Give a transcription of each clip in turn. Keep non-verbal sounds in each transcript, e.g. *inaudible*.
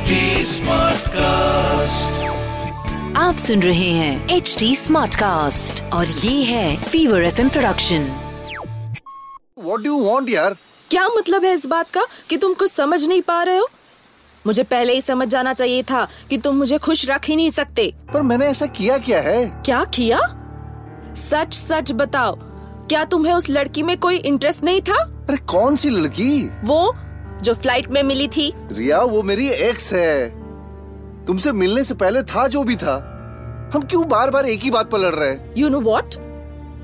HD Smartcast. आप सुन रहे हैं एच डी स्मार्ट कास्ट और ये है fever F production what do want यार? क्या मतलब है इस बात का कि तुम कुछ समझ नहीं पा रहे हो? मुझे पहले ही समझ जाना चाहिए था कि तुम मुझे खुश रख ही नहीं सकते। पर मैंने ऐसा किया क्या है? क्या किया? सच सच बताओ क्या तुम्हें उस लड़की में कोई इंटरेस्ट नहीं था? अरे कौन सी लड़की? वो जो फ़्लाइट में मिली थी। रिया वो मेरी एक्स है। तुमसे मिलने से पहले था जो भी था। हम क्यों बार बार एक ही बात पर लड़ रहे हैं? यू नो वॉट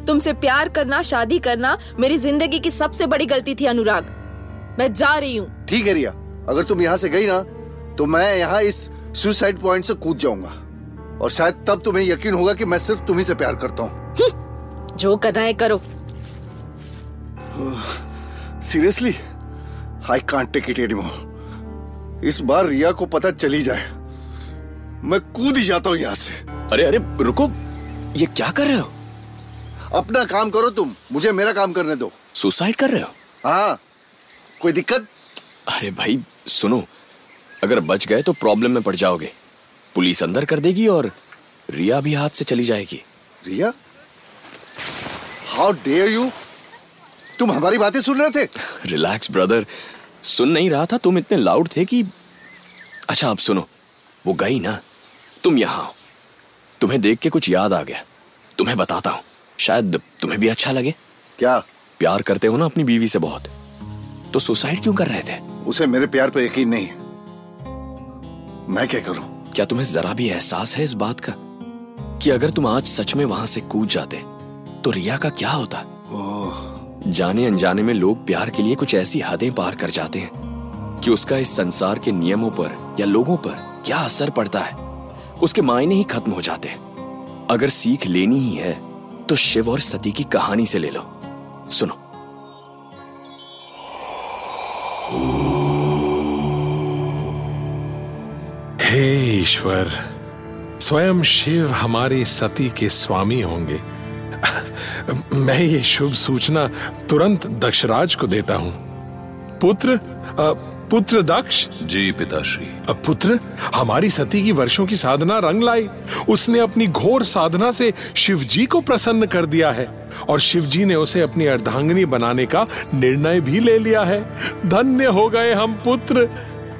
तुमसे प्यार करना शादी करना मेरी ज़िंदगी की सबसे बड़ी गलती थी अनुराग। मैं जा रही हूँ। ठीक है रिया अगर तुम यहाँ से गई ना तो मैं यहाँ इस सुसाइड पॉइंट से कूद जाऊँगा। और शायद तब तुम्हें यकीन होगा कि मैं सिर्फ़ तुम्ही से प्यार करता हूँ। जो करना है करो। Seriously I can't take it anymore इस बार रिया को पता चली जाए। मैं कूद ही जाता हूँ यहाँ से। अरे अरे रुको। ये क्या कर रहे हो? अपना काम करो तुम। मुझे मेरा काम करने दो। सुसाइड कर रहे हो? हाँ। कोई दिक्कत? अरे भाई सुनो। अगर बच गए तो प्रॉब्लम में पड़ जाओगे। पुलिस अंदर कर देगी और रिया भी हाथ से चली जाएगी। रिया? हाउ डेयर यू तुम हमारी बातें सुन रहे थे? रिलैक्स ब्रदर सुन नहीं रहा था तुम इतने लाउड थे कि अच्छा अब सुनो। वो गई ना? तुम यहाँ आओ तुम्हें देख के कुछ याद आ गया। तुम्हें बताता हूँ। शायद तुम्हें भी अच्छा लगे। क्या? प्यार करते हो ना अपनी बीवी से बहुत? तो सुसाइड क्यों कर रहे थे? उसे मेरे प्यार पर यकीन नहीं। मैं क्या करूँ? क्या तुम्हें जरा भी एहसास है इस बात का? कि अगर तुम आज सच में वहाँ से कूद जाते तो रिया का क्या होता? जाने अनजाने में लोग प्यार के लिए कुछ ऐसी हदें पार कर जाते हैं कि उसका इस संसार के नियमों पर या लोगों पर क्या असर पड़ता है? उसके मायने ही खत्म हो जाते हैं। अगर सीख लेनी ही है तो शिव और सती की कहानी से ले लो। सुनो। हे ईश्वर, स्वयं शिव हमारी सती के स्वामी होंगे। मैं ये शुभ सूचना तुरंत दक्षराज को देता हूँ। पुत्र अ, पुत्र दक्ष जी पिताश्री। अ, पुत्र हमारी सती की वर्षों की साधना रंग लाई। उसने अपनी घोर साधना से शिवजी को प्रसन्न कर दिया है और शिवजी ने उसे अपनी अर्धांगिनी बनाने का निर्णय भी ले लिया है। धन्य हो गए हम पुत्र।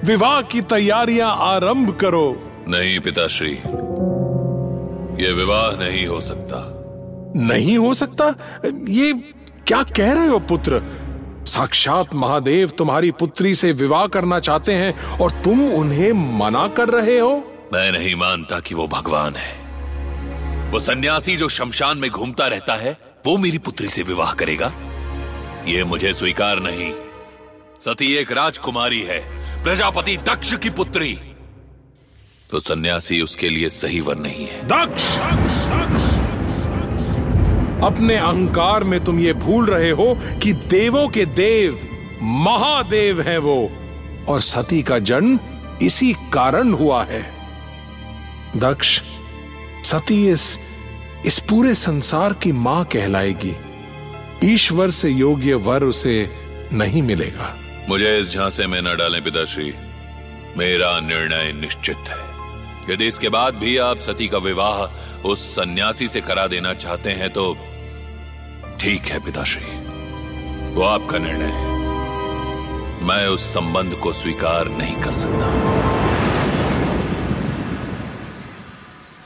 विवाह की तैयारियाँ आरंभ करो। नहीं पिताश्री ये विवाह नहीं हो सकता। नहीं हो सकता? ये क्या कह रहे हो पुत्र? साक्षात महादेव तुम्हारी पुत्री से विवाह करना चाहते हैं और तुम उन्हें मना कर रहे हो? मैं नहीं मानता कि वो भगवान है। वो सन्यासी जो शमशान में घूमता रहता है वो मेरी पुत्री से विवाह करेगा। ये मुझे स्वीकार नहीं। सती एक राजकुमारी है प्रजापति दक्ष की पुत्री। तो सन्यासी उसके लिए सही वर नहीं है। दक्ष! अपने अहंकार में तुम ये भूल रहे हो कि देवों के देव, महादेव हैं वो। और सती का जन्म इसी कारण हुआ है। दक्ष, सती इस इस पूरे संसार की माँ कहलाएगी। ईश्वर से योग्य वर उसे नहीं मिलेगा। मुझे इस झांसे में न डालें पिताश्री। मेरा निर्णय निश्चित है। यदि इसके बाद भी आप सती का विवाह उस सन्यासी से करा देना चाहते हैं तो ठीक है पिताश्री। वो आपका निर्णय है। मैं उस संबंध को स्वीकार नहीं कर सकता।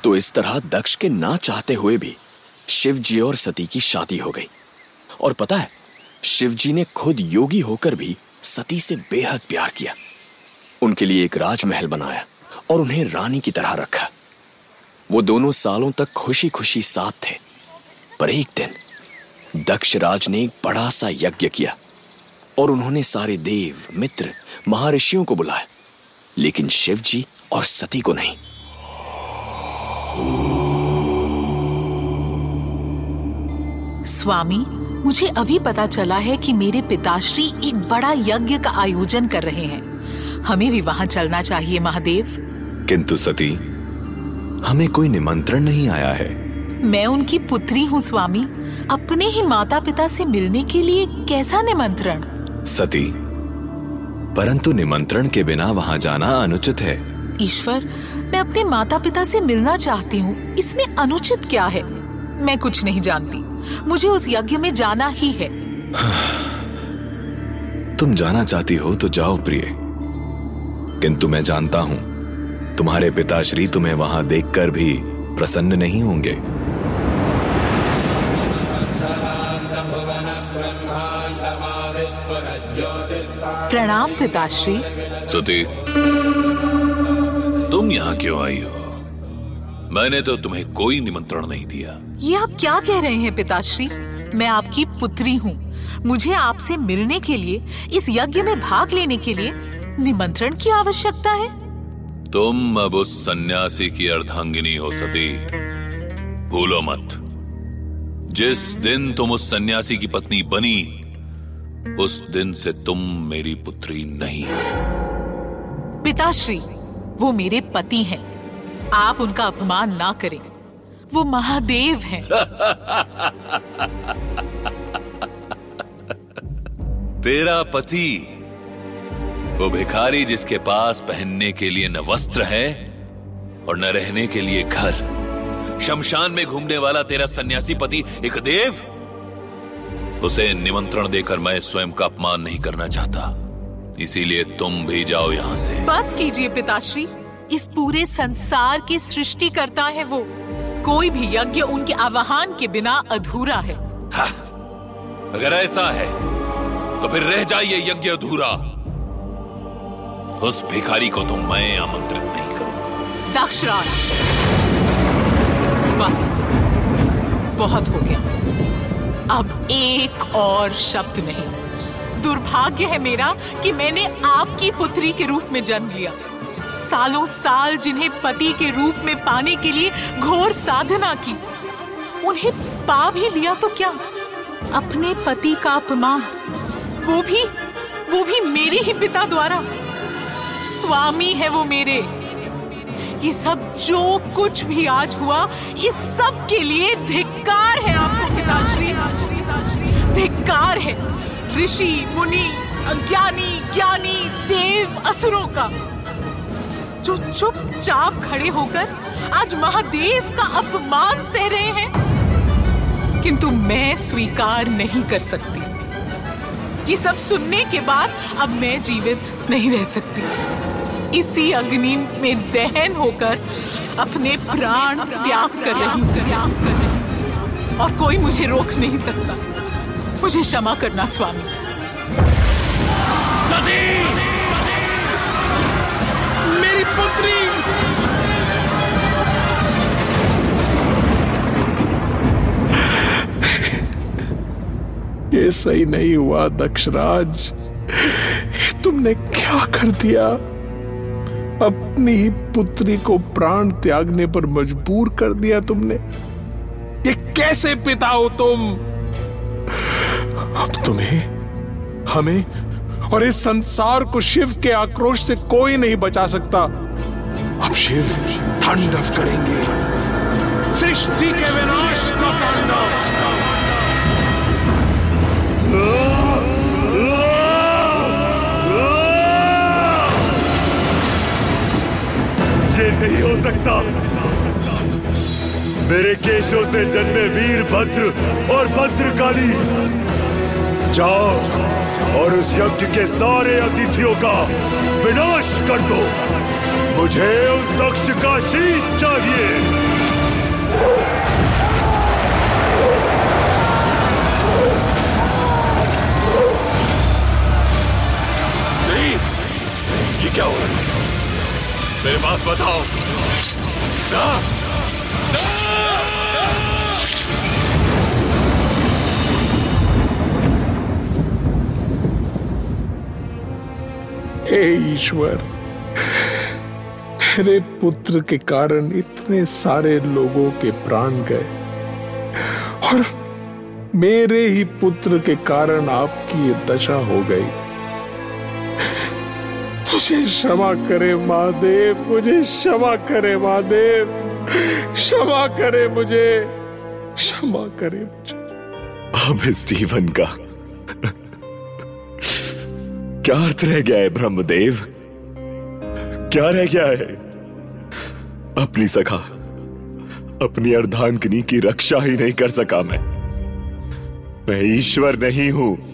तो इस तरह दक्ष के ना चाहते हुए भी शिव जी और सती की शादी हो गई। और पता है शिव जी ने खुद योगी होकर भी सती से बेहद प्यार किया। उनके लिए एक राजमहल बनाया। और उन्हें रानी की तरह रखा। वो दोनों सालों तक खुशी खुशी साथ थे। पर एक दिन दक्ष राज ने एक बड़ा सा यज्ञ किया और उन्होंने सारे देव, मित्र, महर्षियों को बुलाया। लेकिन शिव जी और सती को नहीं। स्वामी, मुझे अभी पता चला है कि मेरे पिताश्री एक बड़ा यज्ञ का आयोजन कर रहे हैं। हमें भी वहाँ चलना चाहिए, महादेव। किंतु सती हमें कोई निमंत्रण नहीं आया है। मैं उनकी पुत्री हूँ स्वामी। अपने ही माता पिता से मिलने के लिए कैसा निमंत्रण? सती परंतु निमंत्रण के बिना वहाँ जाना अनुचित है। ईश्वर मैं अपने माता पिता से मिलना चाहती हूँ। इसमें अनुचित क्या है? मैं कुछ नहीं जानती। मुझे उस यज्ञ में जाना ही है। तुम जाना चाहती हो तो जाओ प्रिय। किंतु मैं जानता हूँ तुम्हारे पिताश्री तुम्हें वहाँ देखकर भी प्रसन्न नहीं होंगे। प्रणाम पिताश्री। सती तुम यहाँ क्यों आई हो? मैंने तो तुम्हें कोई निमंत्रण नहीं दिया। ये आप क्या कह रहे हैं पिताश्री? मैं आपकी पुत्री हूँ। मुझे आपसे मिलने के लिए इस यज्ञ में भाग लेने के लिए निमंत्रण की आवश्यकता है। तुम अब उस सन्यासी की अर्धांगिनी हो सती। भूलो मत। जिस दिन तुम उस सन्यासी की पत्नी बनी उस दिन से तुम मेरी पुत्री नहीं हो। पिताश्री वो मेरे पति हैं। आप उनका अपमान ना करें। वो महादेव हैं। *laughs* तेरा पति वो भिखारी जिसके पास पहनने के लिए न वस्त्र है और न रहने के लिए घर। शमशान में घूमने वाला तेरा सन्यासी पति एक देव? उसे निमंत्रण देकर मैं स्वयं का अपमान नहीं करना चाहता। इसीलिए तुम भी जाओ यहाँ से। बस कीजिए पिताश्री। इस पूरे संसार की सृष्टि करता है वो। कोई भी यज्ञ उनके आवाहन के बिना अधूरा है। हा, अगर ऐसा है तो फिर रह जाइए यज्ञ अधूरा। उस भिखारी को तो मैं आमंत्रित नहीं करूँगा। दक्षराज बस। बहुत हो गया। अब एक और शब्द नहीं। दुर्भाग्य है मेरा कि मैंने आपकी पुत्री के रूप में जन्म लिया। सालों साल जिन्हें पति के रूप में पाने के लिए घोर साधना की। उन्हें पा भी लिया तो क्या? अपने पति का अपमान। वो भी वो भी मेरे ही पिता द्वारा। स्वामी है वो मेरे। ये सब जो कुछ भी आज हुआ, इस सब के लिए धिक्कार है आपको पिताश्री। धिक्कार है। ऋषि, मुनि, अज्ञानी, ज्ञानी, देव, असुरों का। जो चुपचाप खड़े होकर आज महादेव का अपमान सह रहे हैं, किंतु मैं स्वीकार नहीं कर सकती। ये सब सुनने के बाद अब मैं जीवित नहीं रह सकती। इसी अग्नि में दहन होकर अपने प्राण त्याग कर रही हूँ। त्याग कर रही और कोई मुझे रोक नहीं सकता। मुझे क्षमा करना, स्वामी। सती ये सही नहीं हुआ, दक्षराज। तुमने क्या कर दिया? अपनी ही पुत्री को प्राण त्यागने पर मजबूर कर दिया तुमने। ये कैसे पिता हो तुम? अब तुम्हें, हमें और इस संसार को शिव के आक्रोश से कोई नहीं बचा सकता। अब शिव तांडव करेंगे। सृष्टि के विनाश का तांडव। ये नहीं हो सकता। मेरे केशों से जन्मे वीर भद्र और भद्रकाली। जाओ और उस यज्ञ के सारे अतिथियों का विनाश कर दो। मुझे उस दक्ष का शीश चाहिए। क्या मेरे पास बताओ। ना, हे ईश्वर तेरे पुत्र के कारण इतने सारे लोगों के प्राण गए और मेरे ही पुत्र के कारण आपकी ये दशा हो गई। मुझे क्षमा करे महादेव, मुझे क्षमा करे महादेव, क्षमा करे मुझे, क्षमा करे मुझे। अब इस जीवन का क्या अर्थ रह गया है, ब्रह्मदेव? क्या रह गया है? अपनी सखा, अपनी अर्धांगिनी की रक्षा ही नहीं कर सका मैं। मैं ईश्वर नहीं हूँ।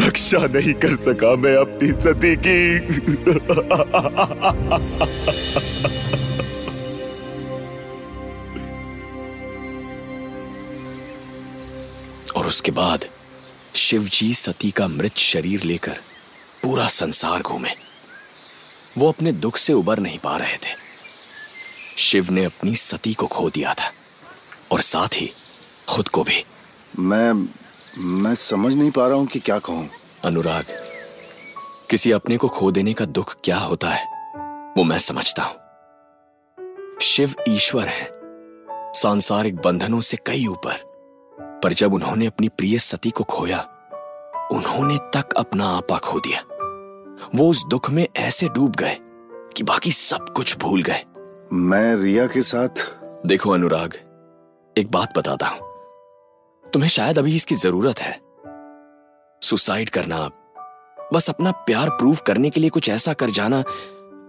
रक्षा नहीं कर सका मैं अपनी सती की। और उसके बाद शिवजी सती का मृत शरीर लेकर पूरा संसार घूमे। वो अपने दुख से उबर नहीं पा रहे थे। शिव ने अपनी सती को खो दिया था और साथ ही खुद को भी। मैं मैं समझ नहीं पा रहा हूँ कि क्या कहूँ। अनुराग किसी अपने को खो देने का दुख क्या होता है वो मैं समझता हूँ। शिव ईश्वर है सांसारिक बंधनों से कई ऊपर पर जब उन्होंने अपनी प्रिय सती को खोया उन्होंने तक अपना आपा खो दिया। वो उस दुख में ऐसे डूब गए कि बाकी सब कुछ भूल गए। मैं रिया के साथ देखो अनुराग एक बात बताता हूँ। तुम्हें शायद अभी इसकी ज़रूरत है। सुसाइड करना बस अपना प्यार प्रूव करने के लिए कुछ ऐसा कर जाना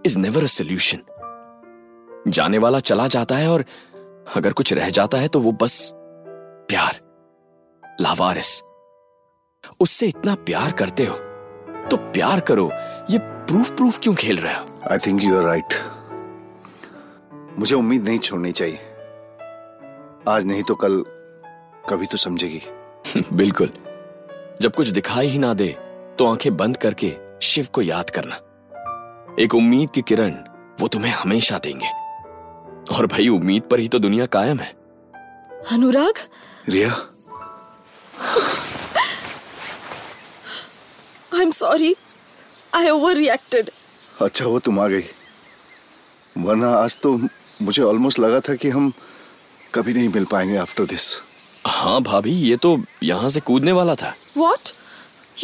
इज़ नेवर अ सोल्यूशन जाने वाला चला जाता है और अगर कुछ रह जाता है तो वो बस प्यार। लावारिस। उससे इतना प्यार करते हो तो प्यार करो, ये प्रूफ प्रूफ क्यों खेल रहे हो? I think you are right मुझे उम्मीद नहीं छोड़नी चाहिए। आज नहीं तो कल कभी तो समझेगी। *laughs* बिल्कुल। जब कुछ दिखाई ही ना दे तो आँखें बंद करके शिव को याद करना। एक उम्मीद की किरण वो तुम्हें हमेशा देंगे। और भाई उम्मीद पर ही तो दुनिया कायम है। Anurag? Riya? I am sorry I overreacted अच्छा वो तुम आ गई। वरना आज तो मुझे ऑलमोस्ट लगा था कि हम कभी नहीं मिल पाएँगे आफ्टर दिस हाँ भाभी ये तो यहाँ से कूदने वाला था। वॉट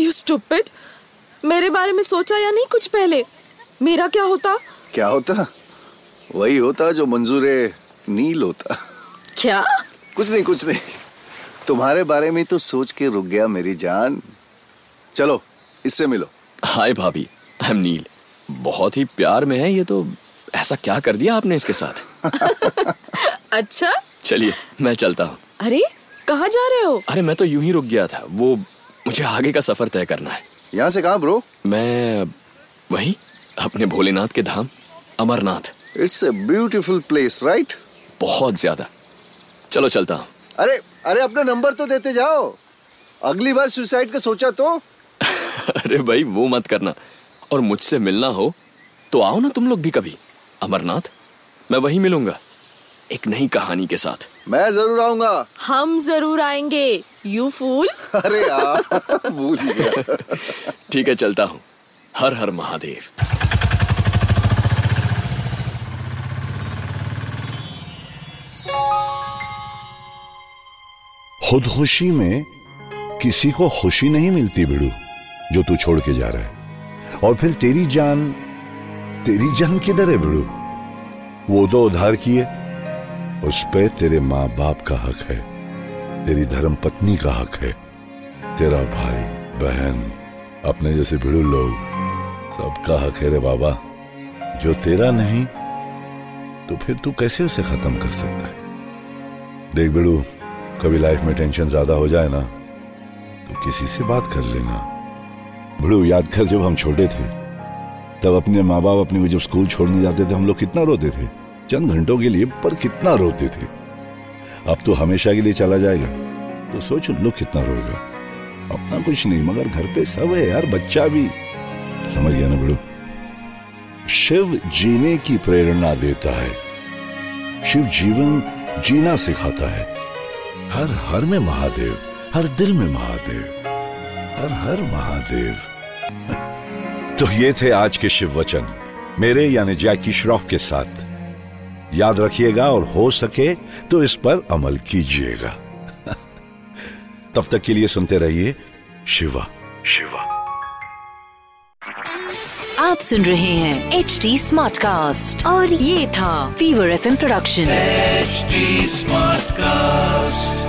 यू स्टूपिड मेरे बारे में सोचा या नहीं कुछ पहले? मेरा क्या होता? क्या होता? वही होता जो मंजूर नील होता। क्या? कुछ नहीं कुछ नहीं। तुम्हारे बारे में तो सोच के रुक गया मेरी जान। चलो इससे मिलो। हाय भाभी आई एम नील। बहुत ही प्यार में है ये तो। ऐसा क्या कर दिया आपने इसके साथ? *laughs* अच्छा? चलिए मैं चलता हूँ। अरे कहाँ जा रहे हो? अरे मैं तो यूँ ही रुक गया था। वो मुझे आगे का सफ़र तय करना है। यहाँ से कहा ब्रो? मैं वही अपने भोलेनाथ के धाम Amarnath. It's a beautiful place right बहुत ज़्यादा। चलो चलता हूँ। अरे अरे अपना नंबर तो देते जाओ। अगली बार सुसाइड का सोचा तो। *laughs* अरे भाई वो मत करना। और मुझसे मिलना हो तो आओ ना तुम लोग भी कभी। अमरनाथ मैं वही मिलूँगा। एक नई कहानी के साथ। मैं ज़रूर आऊँगा। हम ज़रूर आएँगे। You fool. अरे यार भूल गया। ठीक है चलता हूँ। हर हर महादेव। खुदकुशी में किसी को खुशी नहीं मिलती बिड़ू जो तू छोड़ के जा रहा है। और फिर तेरी जान तेरी जान किधर है बिड़ू? वो तो उधार की है। उस पे तेरे माँ बाप का हक है, तेरी धर्म पत्नी का हक है, तेरा भाई, बहन, अपने जैसे भिड़ू लोग, सबका हक है रे बाबा। जो तेरा नहीं तो फिर तू कैसे उसे खत्म कर सकता है? देख बिड़ू कभी लाइफ में टेंशन ज़्यादा हो जाए ना तो किसी से बात कर लेना। बिड़ू याद कर जब हम छोटे थे, तब अपने माँ बाप अपने को जब स्कूल छोड़ने जाते थे, हम लोग कितना रोते थे। चंद घंटों के लिए पर कितना रोते थे। अब तो हमेशा के लिए चला जाएगा। तो सोच उन कितना रोएगा। अपना कुछ नहीं, मगर घर पे सब है यार, बच्चा भी। समझ गया ना बड़ू शिव जीने की प्रेरणा देता है। शिव जीवन जीना सिखाता है। हर हर में महादेव, हर दिल में महादेव, हर हर महादेव। *laughs* तो ये थे आज के शिव वचन। मेरे यानी जैकी श्रॉफ के साथ। याद रखिएगा और हो सके तो इस पर अमल कीजिएगा। *laughs* तब तक के लिए सुनते रहिए शिवा। शिवा। आप सुन रहे हैं एच डी स्मार्ट कास्ट और ये था fever F production H smart Smartcast.